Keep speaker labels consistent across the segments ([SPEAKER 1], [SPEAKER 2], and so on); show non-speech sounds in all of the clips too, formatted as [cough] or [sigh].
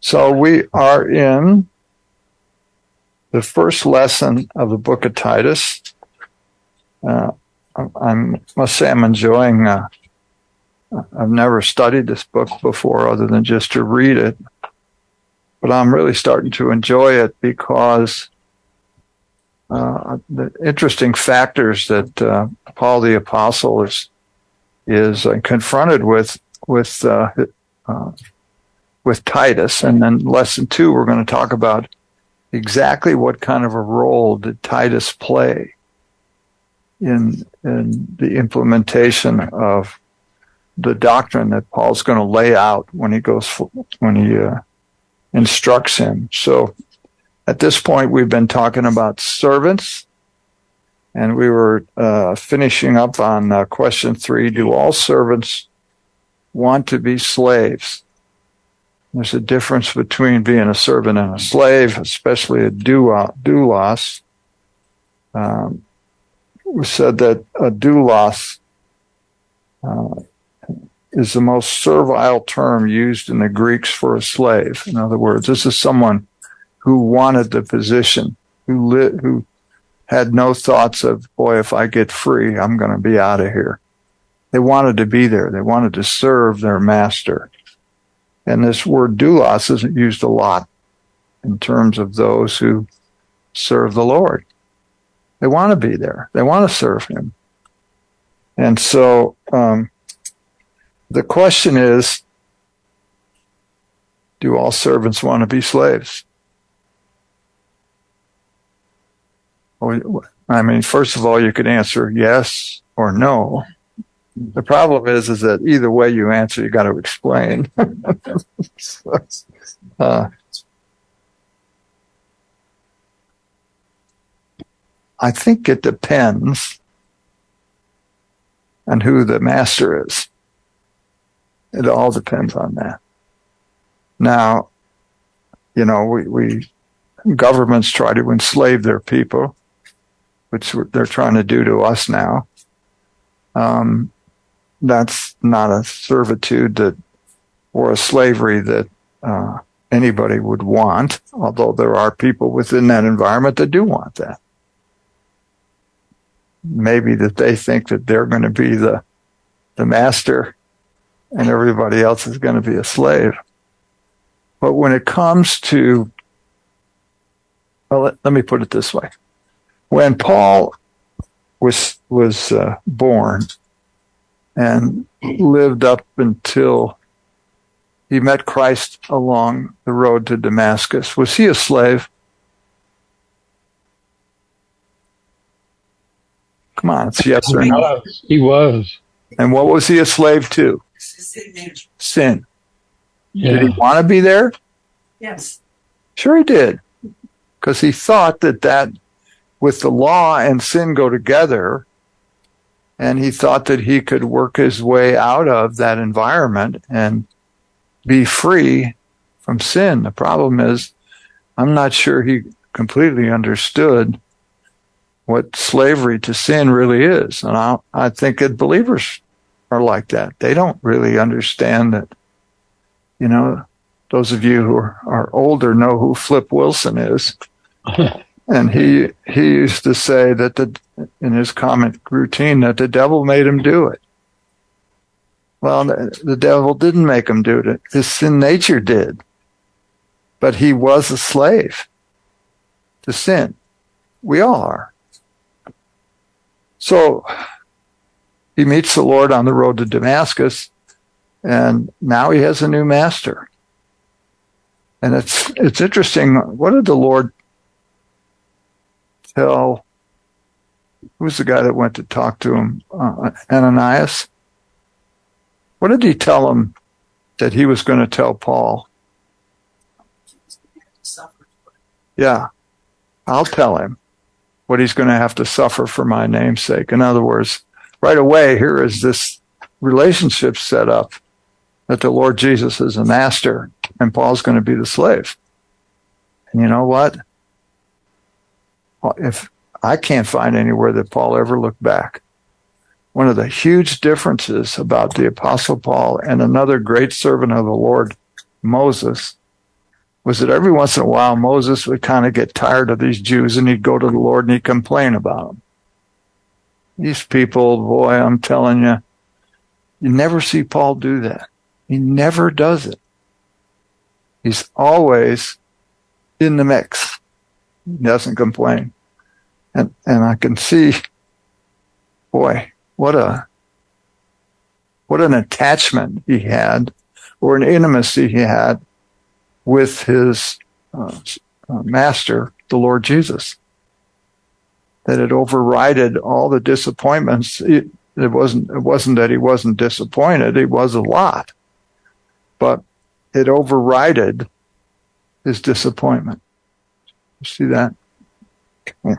[SPEAKER 1] So we are in the first lesson of the book of Titus. Uh, I must say I'm enjoying. Uh, I've never studied this book before, other than just to read it, but I'm really starting to enjoy it because uh, the interesting factors that uh, Paul the apostle is is uh, confronted with with uh, with Titus, and then lesson two we're going to talk about exactly what kind of a role did Titus play in in the implementation of the doctrine that Paul's going to lay out when he goes when he uh, instructs him. So at this point, we've been talking about servants, and we were uh, finishing up on uh, question three: Do all servants want to be slaves? There's a difference between being a servant and a slave, especially a doulos. Um, we said that a doulos uh, is the most servile term used in the Greeks for a slave. In other words, this is someone who wanted the position, who lit, who had no thoughts of, boy, if I get free, I'm going to be out of here. They wanted to be there. They wanted to serve their master. And this word doulos isn't used a lot in terms of those who serve the Lord. They want to be there. They want to serve Him. And so um, the question is, do all servants want to be slaves? I mean, first of all, you could answer yes or no. The problem is, is that either way you answer, you got to explain. [laughs] uh, I think it depends on who the master is. It all depends on that. Now, you know, we, we governments try to enslave their people, which they're trying to do to us now. Um, that's not a servitude that or a slavery that uh, anybody would want, although there are people within that environment that do want that. Maybe that they think that they're going to be the the master and everybody else is going to be a slave. But when it comes to, well, let, let me put it this way. When Paul was, was uh, born, and lived up until he met Christ along the road to Damascus. Was he a slave? Come on, it's yes or
[SPEAKER 2] no. He was.
[SPEAKER 1] And what was he a slave to? Sin. Yeah. Did he want to be there?
[SPEAKER 3] Yes.
[SPEAKER 1] Sure he did. Because he thought that that with the law and sin go together, and he thought that he could work his way out of that environment and be free from sin. The problem is, I'm not sure he completely understood what slavery to sin really is. And I, I think that believers are like that. They don't really understand that, you know, those of you who are, are older know who Flip Wilson is. [laughs] and he, he used to say that the, in his comic routine that the devil made him do it. Well, the devil didn't make him do it. His sin nature did. But he was a slave to sin. We all are. So he meets the Lord on the road to Damascus and now he has a new master. And it's, it's interesting. What did the Lord tell who's the guy that went to talk to him? Uh, Ananias. What did he tell him that he was going to tell Paul? Yeah, I'll tell him what he's going to have to suffer for my namesake. In other words, right away, here is this relationship set up that the Lord Jesus is a master and Paul's going to be the slave. And you know what? If I can't find anywhere that Paul ever looked back. One of the huge differences about the apostle Paul and another great servant of the Lord, Moses, was that every once in a while Moses would kind of get tired of these Jews and he'd go to the Lord and he'd complain about them. These people, boy, I'm telling you, you never see Paul do that. He never does it. He's always in the mix. He doesn't complain. And, and I can see, boy, what a, what an attachment he had or an intimacy he had with his uh, uh, master, the Lord Jesus. That it overrided all the disappointments. It, it wasn't, it wasn't that he wasn't disappointed. He was a lot, but it overrided his disappointment. See that? All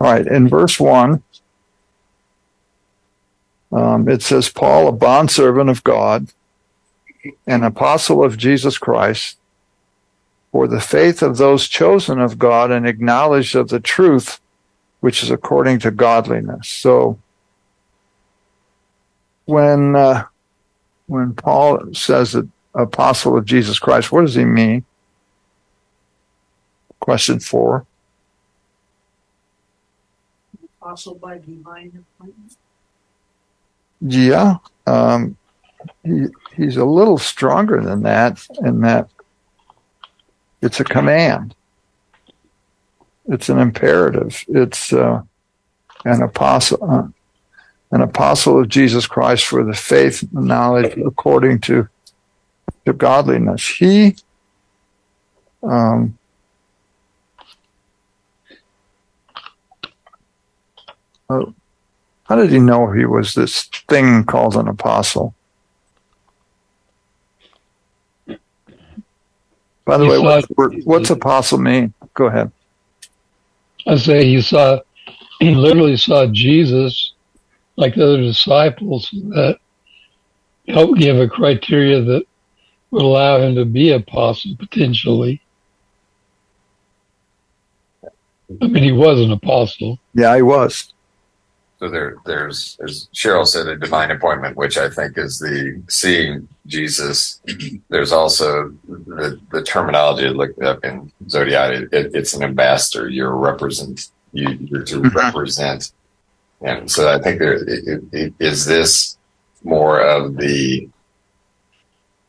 [SPEAKER 1] right. In verse one, um, it says, Paul, a bondservant of God, an apostle of Jesus Christ, for the faith of those chosen of God and acknowledged of the truth, which is according to godliness. So, when uh, when Paul says that apostle of Jesus Christ, what does he mean? Question four.
[SPEAKER 2] Apostle by divine appointment.
[SPEAKER 1] Yeah, um, he, he's a little stronger than that, in that it's a command. It's an imperative. It's uh, an apostle, uh, an apostle of Jesus Christ for the faith and knowledge according to to godliness. He um, how did he know he was this thing called an apostle? By the
[SPEAKER 3] He
[SPEAKER 1] way,
[SPEAKER 3] saw-
[SPEAKER 1] what's, what's apostle mean? Go ahead.
[SPEAKER 3] I say he saw, he literally saw Jesus like the other disciples that helped give a criteria that would allow him to be apostle potentially. I mean, he was an apostle.
[SPEAKER 1] Yeah, he was.
[SPEAKER 4] So there, there's, as Cheryl said, a divine appointment, which I think is the seeing Jesus. There's also the, the terminology I looked up in Zodhiates. It, it, it's an ambassador. You're represent. You, you're to
[SPEAKER 1] Mhm.
[SPEAKER 4] represent. And so I think there it, it, is this more of the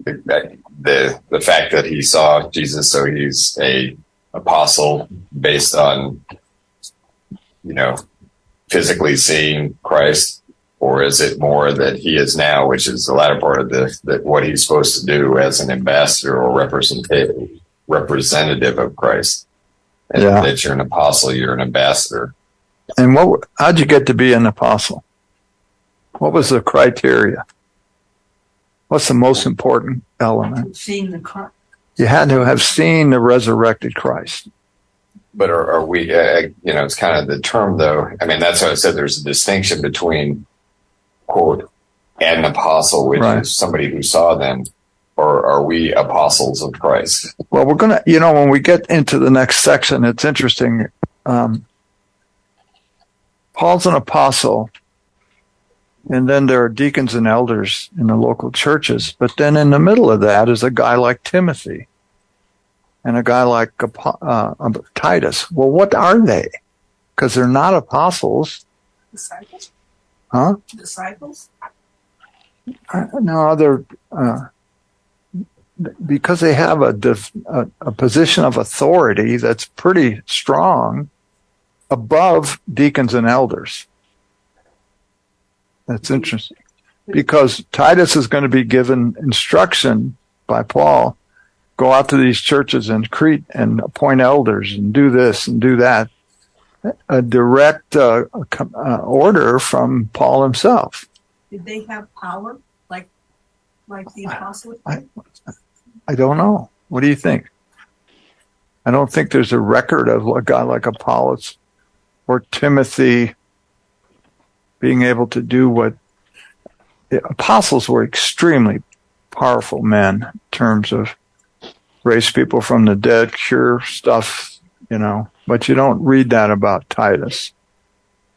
[SPEAKER 4] the the the fact that he saw Jesus, so he's a apostle based on you know physically seeing Christ, or is it more that he is now, which is the latter part of the that what he's supposed to do as an ambassador or representative representative of Christ? And
[SPEAKER 1] Yeah.
[SPEAKER 4] that you're an apostle, you're an ambassador.
[SPEAKER 1] And what? How'd you get to be an apostle? What was the criteria? What's the most important element?
[SPEAKER 2] Seeing the car.
[SPEAKER 1] You had to have seen the resurrected Christ.
[SPEAKER 4] But are, are we? Uh, you know, it's kind of the term, though. I mean, that's why I said there's a distinction between quote an apostle, which
[SPEAKER 1] Right.
[SPEAKER 4] is somebody who saw them, or are we apostles of Christ?
[SPEAKER 1] Well, we're gonna, you know, when we get into the next section, it's interesting. Um, Paul's an apostle, and then there are deacons and elders in the local churches. But then in the middle of that is a guy like Timothy and a guy like uh, uh, Titus. Well, what are they? Because they're not apostles,
[SPEAKER 2] Disciples?
[SPEAKER 1] huh?
[SPEAKER 2] Disciples?
[SPEAKER 1] Uh, No, they're uh, because they have a, a a position of authority that's pretty strong above deacons and elders. That's interesting because Titus is going to be given instruction by Paul. Go out to these churches in Crete and appoint elders and do this and do that. A direct uh, uh, order from Paul himself.
[SPEAKER 2] Did they have power like like the apostles?
[SPEAKER 1] I, I don't know. What do you think? I don't think there's a record of a guy like Apollos or Timothy being able to do what the apostles were extremely powerful men in terms of raise people from the dead, cure stuff, you know, but you don't read that about Titus.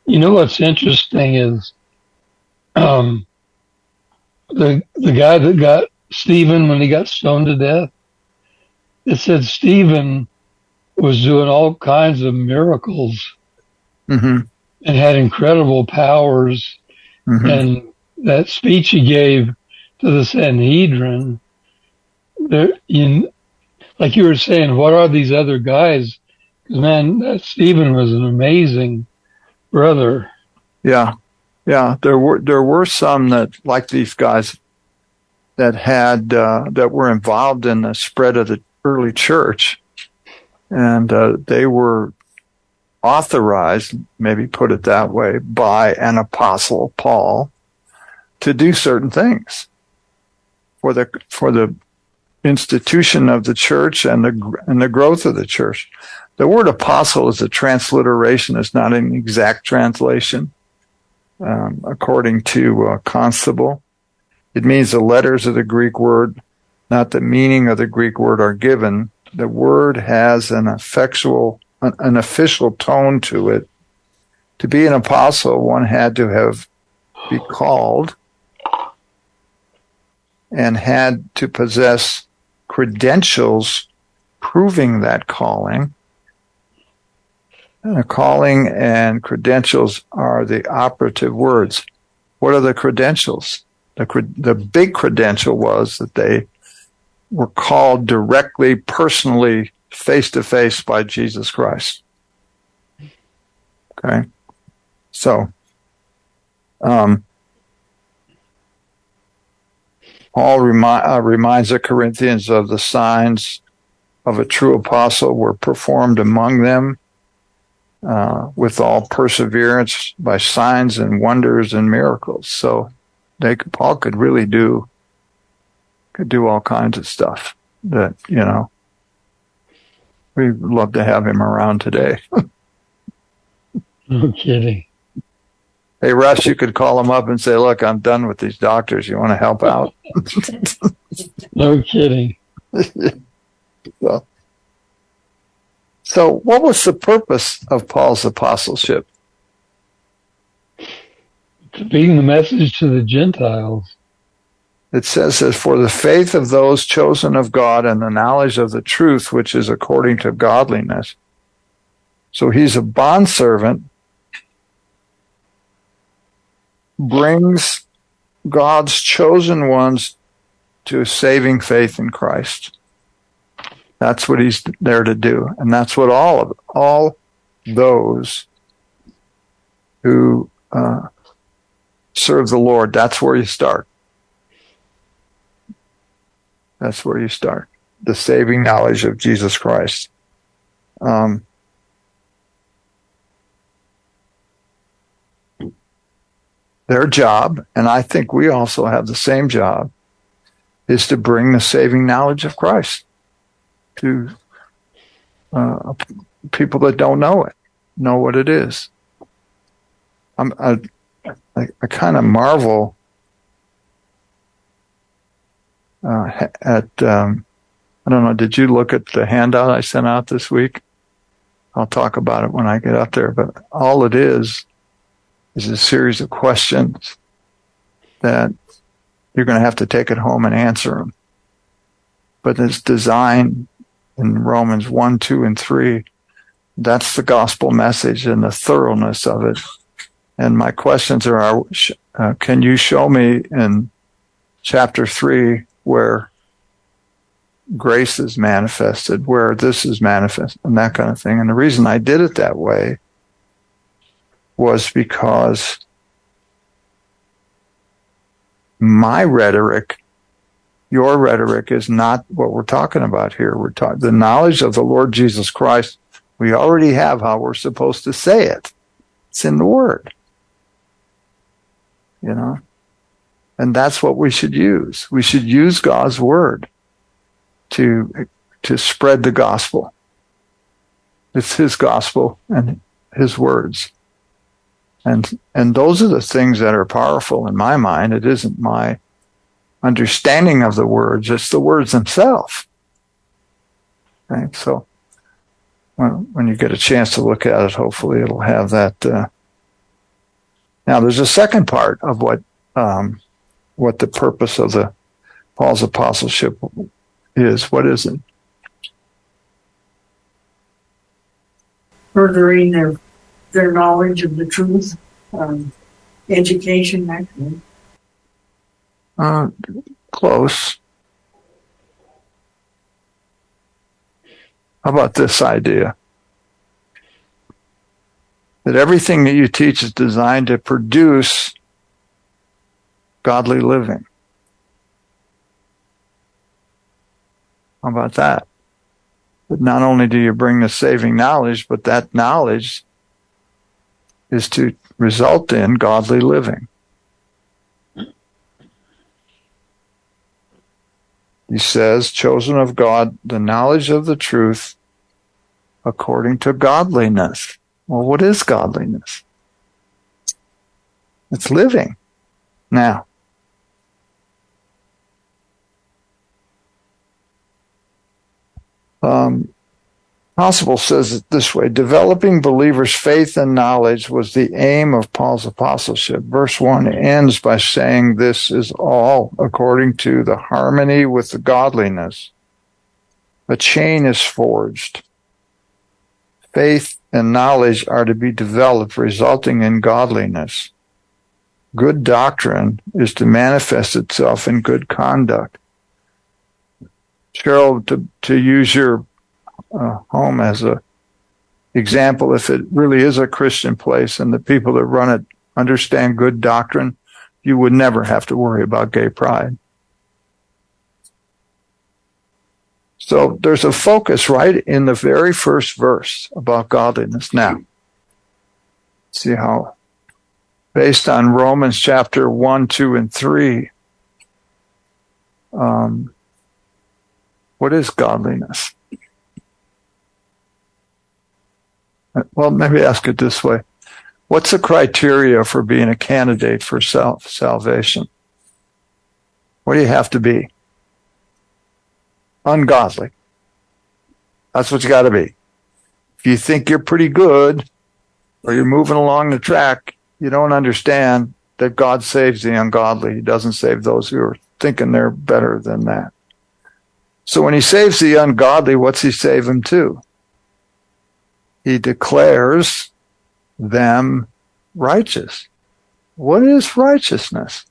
[SPEAKER 3] You know what's interesting is um, the the guy that got Stephen when he got stoned to death? It said Stephen was doing all kinds of miracles
[SPEAKER 1] hmm
[SPEAKER 3] and had incredible powers.
[SPEAKER 1] hmm
[SPEAKER 3] And that speech he gave to the Sanhedrin, there, in, like you were saying, what are these other guys? Because man, Stephen was an amazing brother.
[SPEAKER 1] Yeah, yeah. There were there were some that like these guys that had uh, that were involved in the spread of the early church, and uh, they were authorized, maybe put it that way, by an apostle Paul to do certain things for the for the institution of the church and the and the growth of the church. The word apostle is a transliteration; it's not an exact translation um, according to uh, Constable. It means the letters of the Greek word, not the meaning of the Greek word, are given. The word has an effectual, an, an official tone to it. To be an apostle, one had to have be called and had to possess credentials proving that calling. And a calling and credentials are the operative words. What are the credentials? The, the big credential was that they were called directly, personally, face to face by Jesus Christ. Okay. So, um, Paul uh, reminds the Corinthians of the signs of a true apostle were performed among them uh, with all perseverance by signs and wonders and miracles. So they could, Paul could really do could do all kinds of stuff that you know we'd love to have him around today. [laughs]
[SPEAKER 3] No kidding.
[SPEAKER 1] Hey Russ, you could call him up and say, "Look, I'm done with these doctors. You want to help out?" [laughs]
[SPEAKER 3] No kidding. [laughs]
[SPEAKER 1] so, so, what was the purpose of Paul's apostleship?
[SPEAKER 3] To Being the message to the Gentiles.
[SPEAKER 1] It says that for the faith of those chosen of God and the knowledge of the truth, which is according to godliness. So he's a bondservant, brings God's chosen ones to saving faith in Christ. That's what he's there to do. And that's what all of all those who uh, serve the Lord, that's where you start. That's where you start. The saving knowledge of Jesus Christ. Um, their job, and I think we also have the same job, is to bring the saving knowledge of Christ to uh, people that don't know it, know what it is. I'm, I, I, I kind of marvel uh, at, um, I don't know, did you look at the handout I sent out this week? I'll talk about it when I get up there, but all it is is a series of questions that you're going to have to take it home and answer them. But it's designed in Romans 1, 2, and 3. That's the gospel message and the thoroughness of it. And my questions are, uh, can you show me in chapter 3 where grace is manifested, where this is manifest, and that kind of thing. And the reason I did it that way was because my rhetoric, your rhetoric is not what we're talking about here. We're talking the knowledge of the Lord Jesus Christ. We already have how we're supposed to say it. It's in the word. You know? And that's what we should use. We should use God's word to, to spread the gospel. It's his gospel and his words. And, and those are the things that are powerful in my mind. It isn't my understanding of the words. It's the words themselves. right So when, when you get a chance to look at it, hopefully it'll have that, uh, now there's a second part of what, um, what the purpose of the Paul's apostleship is. What is it?
[SPEAKER 2] Furthering their their knowledge of the truth, um, education, that kind
[SPEAKER 1] Uh, close. How about this idea? That everything that you teach is designed to produce godly living. How about that? But not only do you bring the saving knowledge, but that knowledge is to result in godly living. He says, chosen of God, the knowledge of the truth according to godliness. Well, what is godliness? It's living. Now, um, Constable says it this way developing believers' faith and knowledge was the aim of Paul's apostleship. Verse 1 ends by saying this is all according to the harmony with the godliness. A chain is forged. Faith and knowledge are to be developed, resulting in godliness. Good doctrine is to manifest itself in good conduct. Cheryl, to, to use your uh, home as a example, if it really is a Christian place and the people that run it understand good doctrine, you would never have to worry about gay pride. So there's a focus right in the very first verse about godliness. Now, see how, based on Romans chapter 1, 2, and 3, um, what is godliness? Well, maybe ask it this way. What's the criteria for being a candidate for self salvation? What do you have to be? Ungodly. That's what you got to be. If you think you're pretty good or you're moving along the track, you don't understand that God saves the ungodly. He doesn't save those who are thinking they're better than that. So when he saves the ungodly, what's he save them to? He declares them righteous. What is righteousness?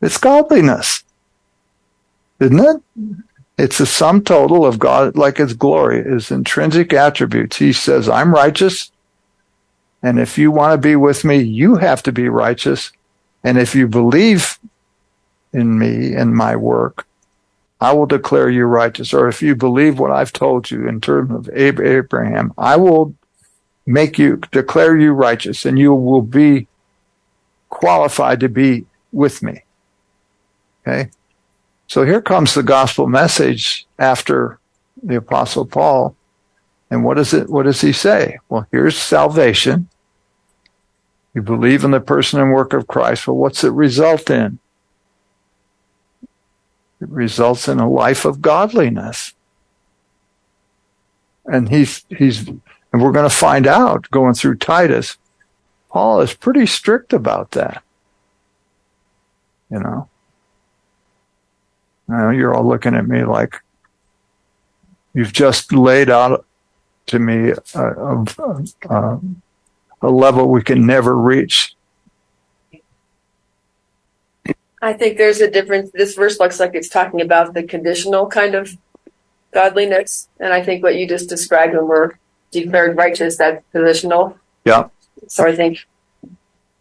[SPEAKER 1] It's godliness, isn't it? It's the sum total of God, like His glory, His intrinsic attributes. He says, I'm righteous. And if you want to be with me, you have to be righteous. And if you believe in me and my work, I will declare you righteous. Or if you believe what I've told you in terms of Abraham, I will make you declare you righteous and you will be qualified to be with me. Okay. So here comes the gospel message after the apostle Paul. And what is it? What does he say? Well, here's salvation. You believe in the person and work of Christ. Well, what's it result in? It results in a life of godliness. And he's, he's, and we're going to find out going through Titus, Paul is pretty strict about that. You know? I know you're all looking at me like you've just laid out to me a, a, a, a level we can never reach.
[SPEAKER 5] I think there's a difference. This verse looks like it's talking about the conditional kind of godliness. And I think what you just described when we're declared righteous, that's positional.
[SPEAKER 1] Yeah.
[SPEAKER 5] So I think,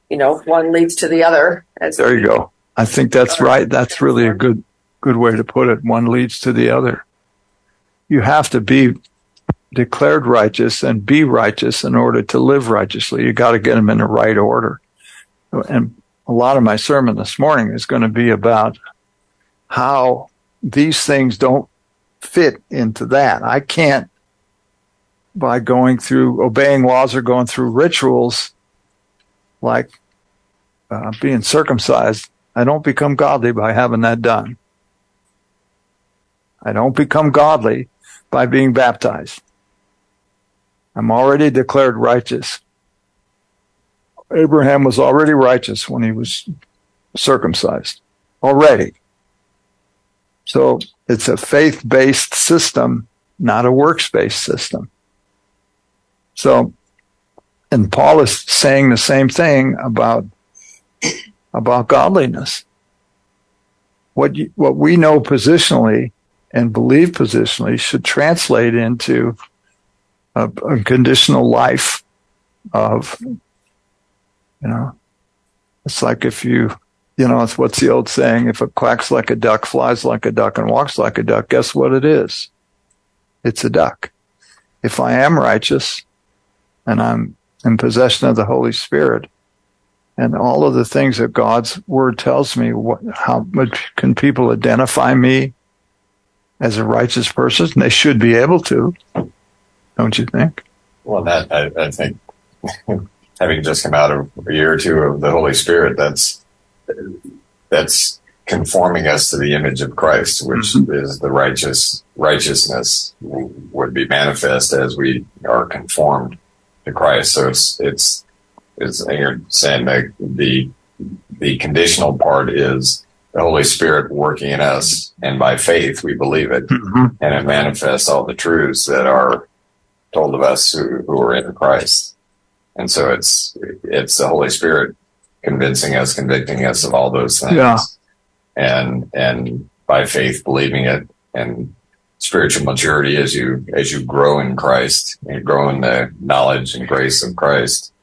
[SPEAKER 5] you know, one leads to the other. As
[SPEAKER 1] There you go. I think that's right. That's really a good, good way to put it. One leads to the other. You have to be declared righteous and be righteous in order to live righteously. You got to get them in the right order. And a lot of my sermon this morning is going to be about how these things don't fit into that. I can't, by going through obeying laws or going through rituals like uh, being circumcised, I don't become godly by having that done. I don't become godly by being baptized. I'm already declared righteous. Abraham was already righteous when he was circumcised already. So it's a faith based system, not a works based system. So, and Paul is saying the same thing about, about godliness. What you, what we know positionally and believe positionally should translate into a, a conditional life of, you know, it's like if you, you know, it's what's the old saying? If it quacks like a duck, flies like a duck, and walks like a duck, guess what it is? It's a duck. If I am righteous and I'm in possession of the Holy Spirit and all of the things that God's word tells me, what, how much can people identify me as a righteous person? They should be able to, don't you think?
[SPEAKER 4] Well, that I, I think [laughs] having just come out of a year or two of the Holy Spirit, that's that's conforming us to the image of Christ, which mm-hmm. is the righteous righteousness would be manifest as we are conformed to Christ. So it's it's it's you're saying that the the conditional part is the Holy Spirit working in us, and by faith we believe it, mm-hmm. and it manifests all the truths that are told of us who, who are in Christ. And so it's it's the Holy Spirit convincing us, convicting us of all those things. Yeah. And and by faith believing it and spiritual maturity as you as you grow in Christ and grow in the knowledge and grace of Christ,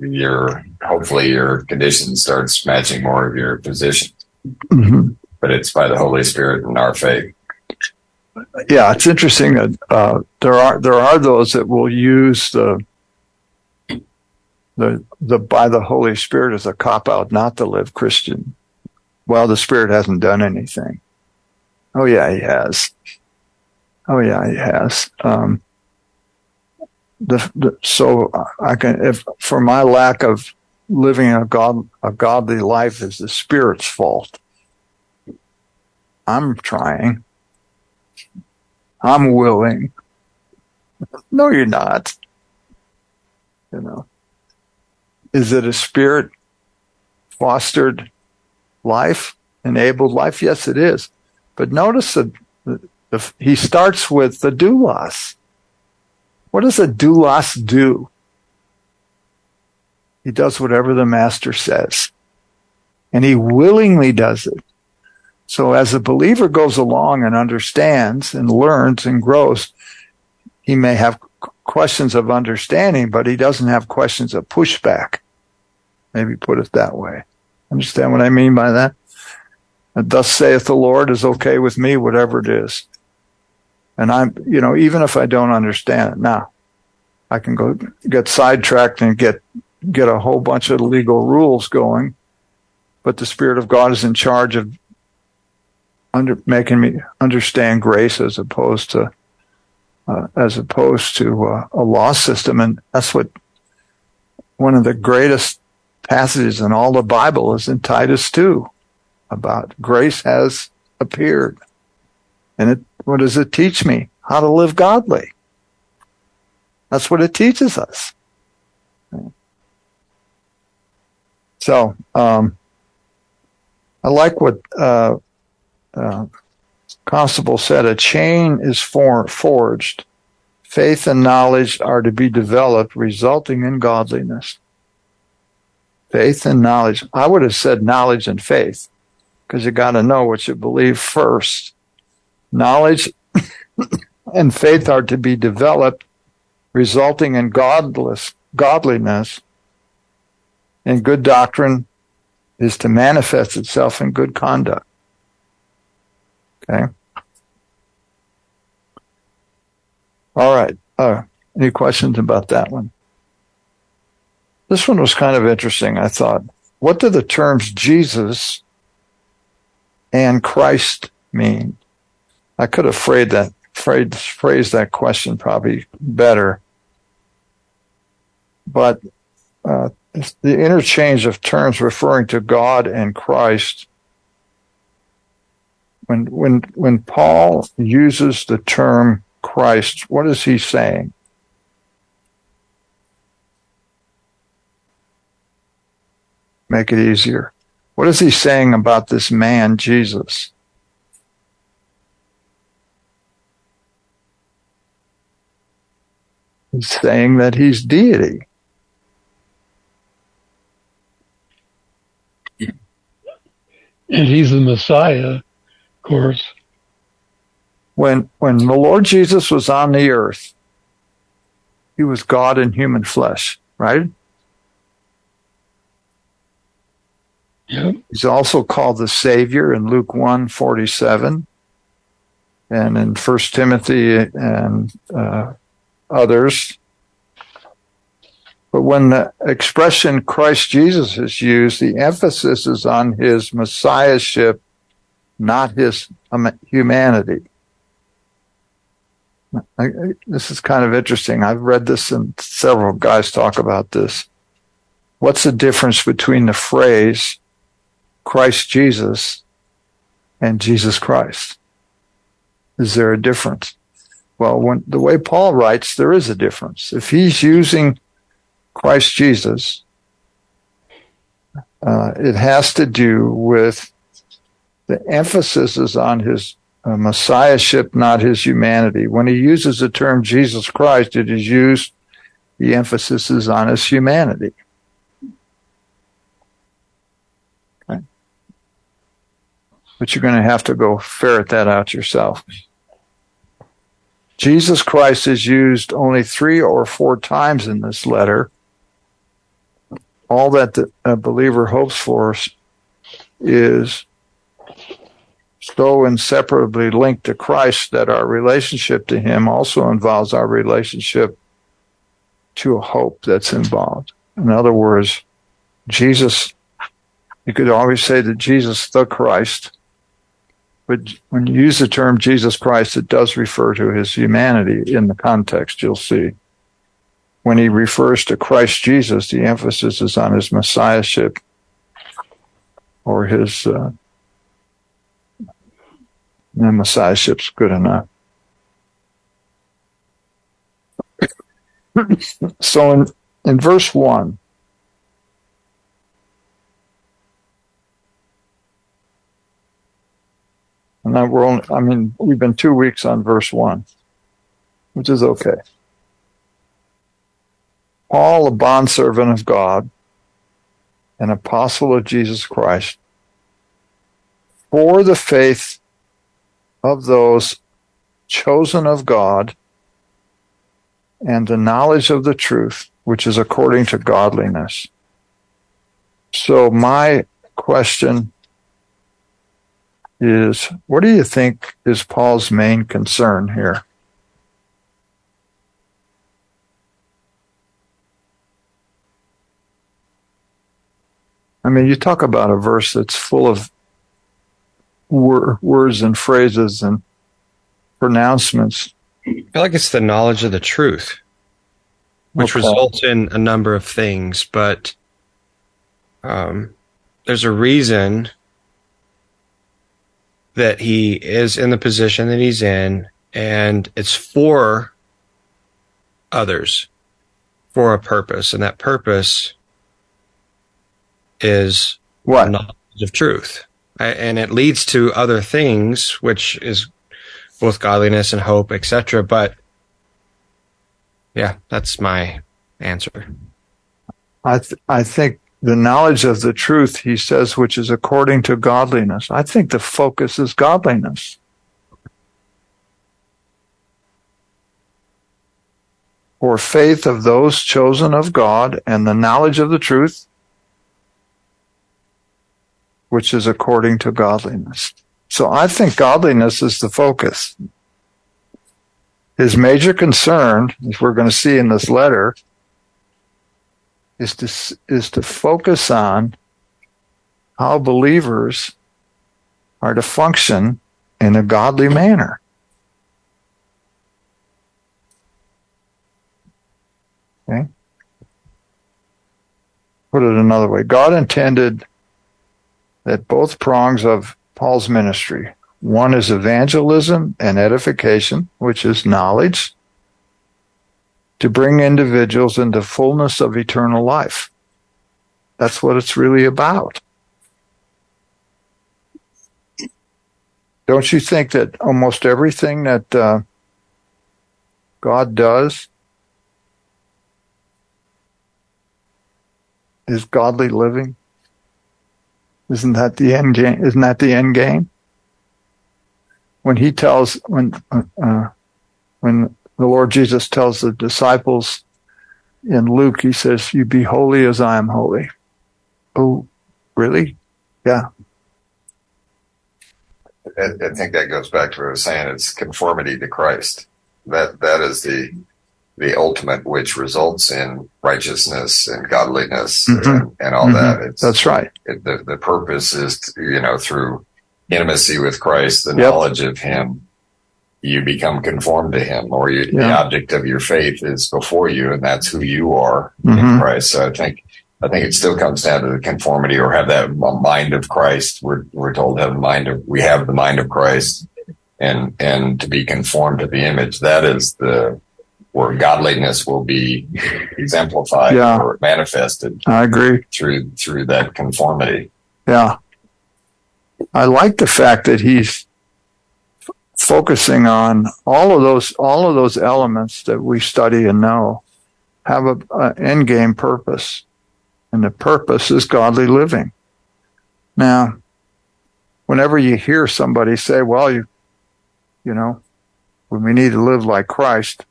[SPEAKER 4] your hopefully your condition starts matching more of your position. Mm-hmm. But it's by the Holy Spirit and our faith
[SPEAKER 1] yeah, it's interesting that uh, there are there are those that will use the the the by the Holy Spirit as a cop out not to live Christian. Well, the Spirit hasn't done anything. Oh yeah, he has. Oh yeah, he has. Um, the, the, so I can if for my lack of living a god a godly life is the Spirit's fault. I'm trying. I'm willing. No, you're not. You know, is it a spirit fostered life, enabled life? Yes, it is. But notice that he starts with the doulos. What does a doulos do? He does whatever the master says. And he willingly does it. So as a believer goes along and understands and learns and grows, he may have questions of understanding, but he doesn't have questions of pushback. Maybe put it that way. Understand what I mean by that? And thus saith the Lord is okay with me, whatever it is. And I'm, you know, even if I don't understand it now, I can go get sidetracked and get, get a whole bunch of legal rules going. But the Spirit of God is in charge of under, making me understand grace as opposed to as opposed to uh, a law system, and that's what one of the greatest passages in all the Bible is in Titus two about grace has appeared, and it what does it teach me? How to live godly. That's what it teaches us. So um, I like what uh, uh, Constable said, a chain is for, forged. Faith and knowledge are to be developed, resulting in godliness. Faith and knowledge. I would have said knowledge and faith, because you got to know what you believe first. Knowledge [coughs] and faith are to be developed, resulting in godless, godliness. And good doctrine is to manifest itself in good conduct. Okay. All right. Uh, any questions about that one? This one was kind of interesting, I thought. What do the terms Jesus and Christ mean? I could have phrased that, phrased, phrased that question probably better. But uh, the interchange of terms referring to God and Christ when when when Paul uses the term Christ, what is he saying? Make it easier. What is he saying about this man, Jesus? He's saying that he's deity.
[SPEAKER 3] And he's the Messiah, of course.
[SPEAKER 1] When when the Lord Jesus was on the earth, he was God in human flesh, right?
[SPEAKER 3] Yep.
[SPEAKER 1] He's also called the Savior in Luke 1 47 and in 1 Timothy and uh, others. But when the expression Christ Jesus is used, the emphasis is on his messiahship, not his humanity. I, I- this is kind of interesting. I've read this and several guys talk about this. What's the difference between the phrase Christ Jesus and Jesus Christ? Is there a difference? Well, when the way Paul writes, there is a difference. If he's using Christ Jesus, uh, it has to do with the emphasis is on his uh, messiahship, not his humanity. When he uses the term Jesus Christ, it is used, the emphasis is on his humanity. Okay. But you're going to have to go ferret that out yourself. Jesus Christ is used only three or four times in this letter. All that the a believer hopes for is so inseparably linked to Christ that our relationship to Him also involves our relationship to a hope that's involved. In other words, Jesus, you could always say that Jesus, the Christ, but when you use the term Jesus Christ, it does refer to his humanity in the context, you'll see. When he refers to Christ Jesus, the emphasis is on his messiahship or his, uh, and messiahship's good enough. [coughs] so in, in verse 1, and then we're only, I mean, we've been two weeks on verse 1, which is okay. Paul, a bondservant of God, an apostle of Jesus Christ, for the faith of those chosen of God and the knowledge of the truth, which is according to godliness. So my question is, what do you think is Paul's main concern here? I mean, you talk about a verse that's full of wor- words and phrases and pronouncements.
[SPEAKER 6] I feel like it's the knowledge of the truth, which
[SPEAKER 1] Okay.
[SPEAKER 6] results in a number of things, but um, there's a reason that he is in the position that he's in, and it's for others, for a purpose, and that purpose is
[SPEAKER 1] What?
[SPEAKER 6] knowledge of truth. And it leads to other things, which is both godliness and hope, etc. But yeah, that's my answer.
[SPEAKER 1] I th- I think the knowledge of the truth, he says, which is according to godliness. I think the focus is godliness. For faith of those chosen of God and the knowledge of the truth, which is according to godliness. So I think godliness is the focus. His major concern, as we're going to see in this letter, is to is to focus on how believers are to function in a godly manner. Okay. Put it another way. God intended that both prongs of Paul's ministry. One is evangelism and edification, which is knowledge, to bring individuals into fullness of eternal life. That's what it's really about. Don't you think that almost everything that uh, God does is godly living? Isn't that the end game? Isn't that the end game? When he tells when uh, when the Lord Jesus tells the disciples in Luke, he says, "You be holy as I am holy." Oh, really? Yeah.
[SPEAKER 4] I, I think that goes back to what I was saying. It's conformity to Christ. That that is the the ultimate, which results in righteousness and godliness
[SPEAKER 1] Mhm.
[SPEAKER 4] and, and all
[SPEAKER 1] Mhm.
[SPEAKER 4] that. It's,
[SPEAKER 1] That's right.
[SPEAKER 4] it, the the purpose is to, you know through intimacy with Christ, the
[SPEAKER 1] Yep.
[SPEAKER 4] knowledge of Him, you become conformed to Him, or you, the object of your faith is before you, and that's who you are in
[SPEAKER 1] Mhm.
[SPEAKER 4] Christ. So I think I think it still comes down to the conformity, or have that mind of Christ. We're we're told to have the mind of we have the mind of Christ, and and to be conformed to the image. That is the where godliness will be [laughs] exemplified
[SPEAKER 1] Yeah.
[SPEAKER 4] or manifested
[SPEAKER 1] I agree.
[SPEAKER 4] through through that conformity.
[SPEAKER 1] Yeah. I like the fact that he's f- focusing on all of those all of those elements that we study and know have a, a end game purpose, and the purpose is godly living. Now, whenever you hear somebody say, "Well, you, you know, when we need to live like Christ,"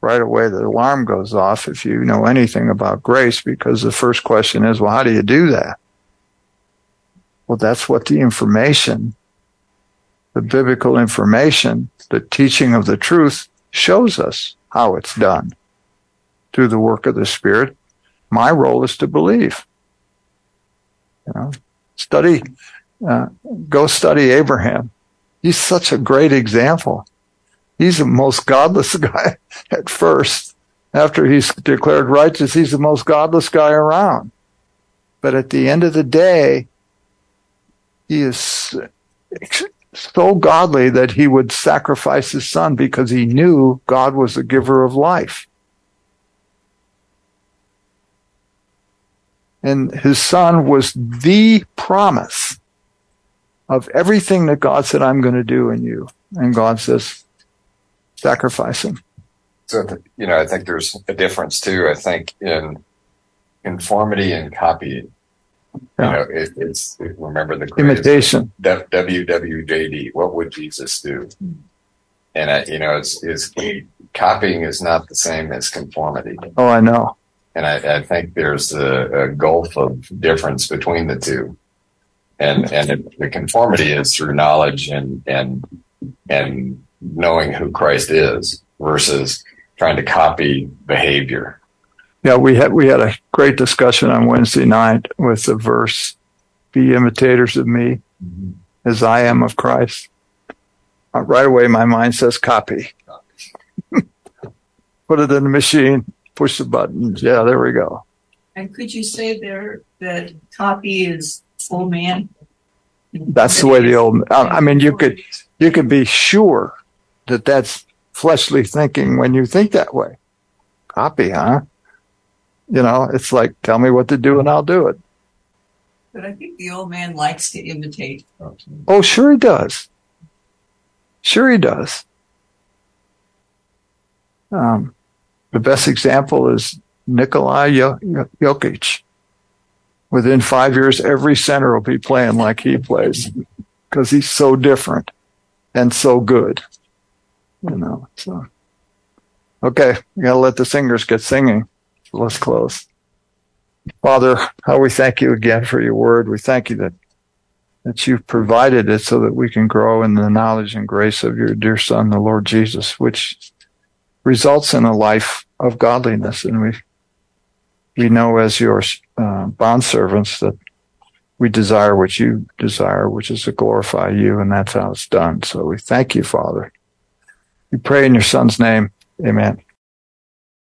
[SPEAKER 1] right away the alarm goes off if you know anything about grace, because the first question is, "Well, how do you do that?" Well, that's what the information, the biblical information, the teaching of the truth shows us how it's done through the work of the Spirit. My role is to believe. You know, study, uh, go study Abraham. He's such a great example. He's the most godless [laughs] guy at first. After he's declared righteous, he's the most godless guy around. But at the end of the day, he is so godly that he would sacrifice his son because he knew God was the giver of life. And his son was the promise of everything that God said, I'm going to do in you. And God says, sacrifice him.
[SPEAKER 4] So, you know, I think there's a difference too. I think in conformity and copying.
[SPEAKER 1] Yeah.
[SPEAKER 4] You know, it, it's remember the
[SPEAKER 1] Imitation.
[SPEAKER 4] WWJD. What would Jesus do? And I, you know, it's is copying is not the same as conformity.
[SPEAKER 1] Oh, I know.
[SPEAKER 4] And I, I think there's a, a gulf of difference between the two. And and it, the conformity is through knowledge and and and knowing who Christ is versus trying to copy behavior.
[SPEAKER 1] Yeah, we had we had a great discussion on Wednesday night with the verse, "Be imitators of me, as I am of Christ." Uh, right away, my mind says, "Copy." [laughs] Put it in the machine. Push the buttons. Yeah, there we go.
[SPEAKER 2] And could you say there that copy is full man?
[SPEAKER 1] That's the way the old. I I mean, you could you could be sure that that's fleshly thinking when you think that way. Copy, huh? You know, it's like, tell me what to do and I'll do it.
[SPEAKER 2] But I think the old man likes to imitate.
[SPEAKER 1] Oh, sure he does. Sure he does. Um, the best example is Nikolai Jo- Jo- Jokic. Within five years, every center will be playing like he plays because he's so different and so good. You know, so. Okay, we gotta let the singers get singing. Let's close. Father, how we thank you again for your word. We thank you that that you've provided it so that we can grow in the knowledge and grace of your dear Son, the Lord Jesus, which results in a life of godliness. And we we know as your uh, bond servants that we desire what you desire, which is to glorify you, and that's how it's done. So we thank you, Father. We pray in your Son's name. Amen.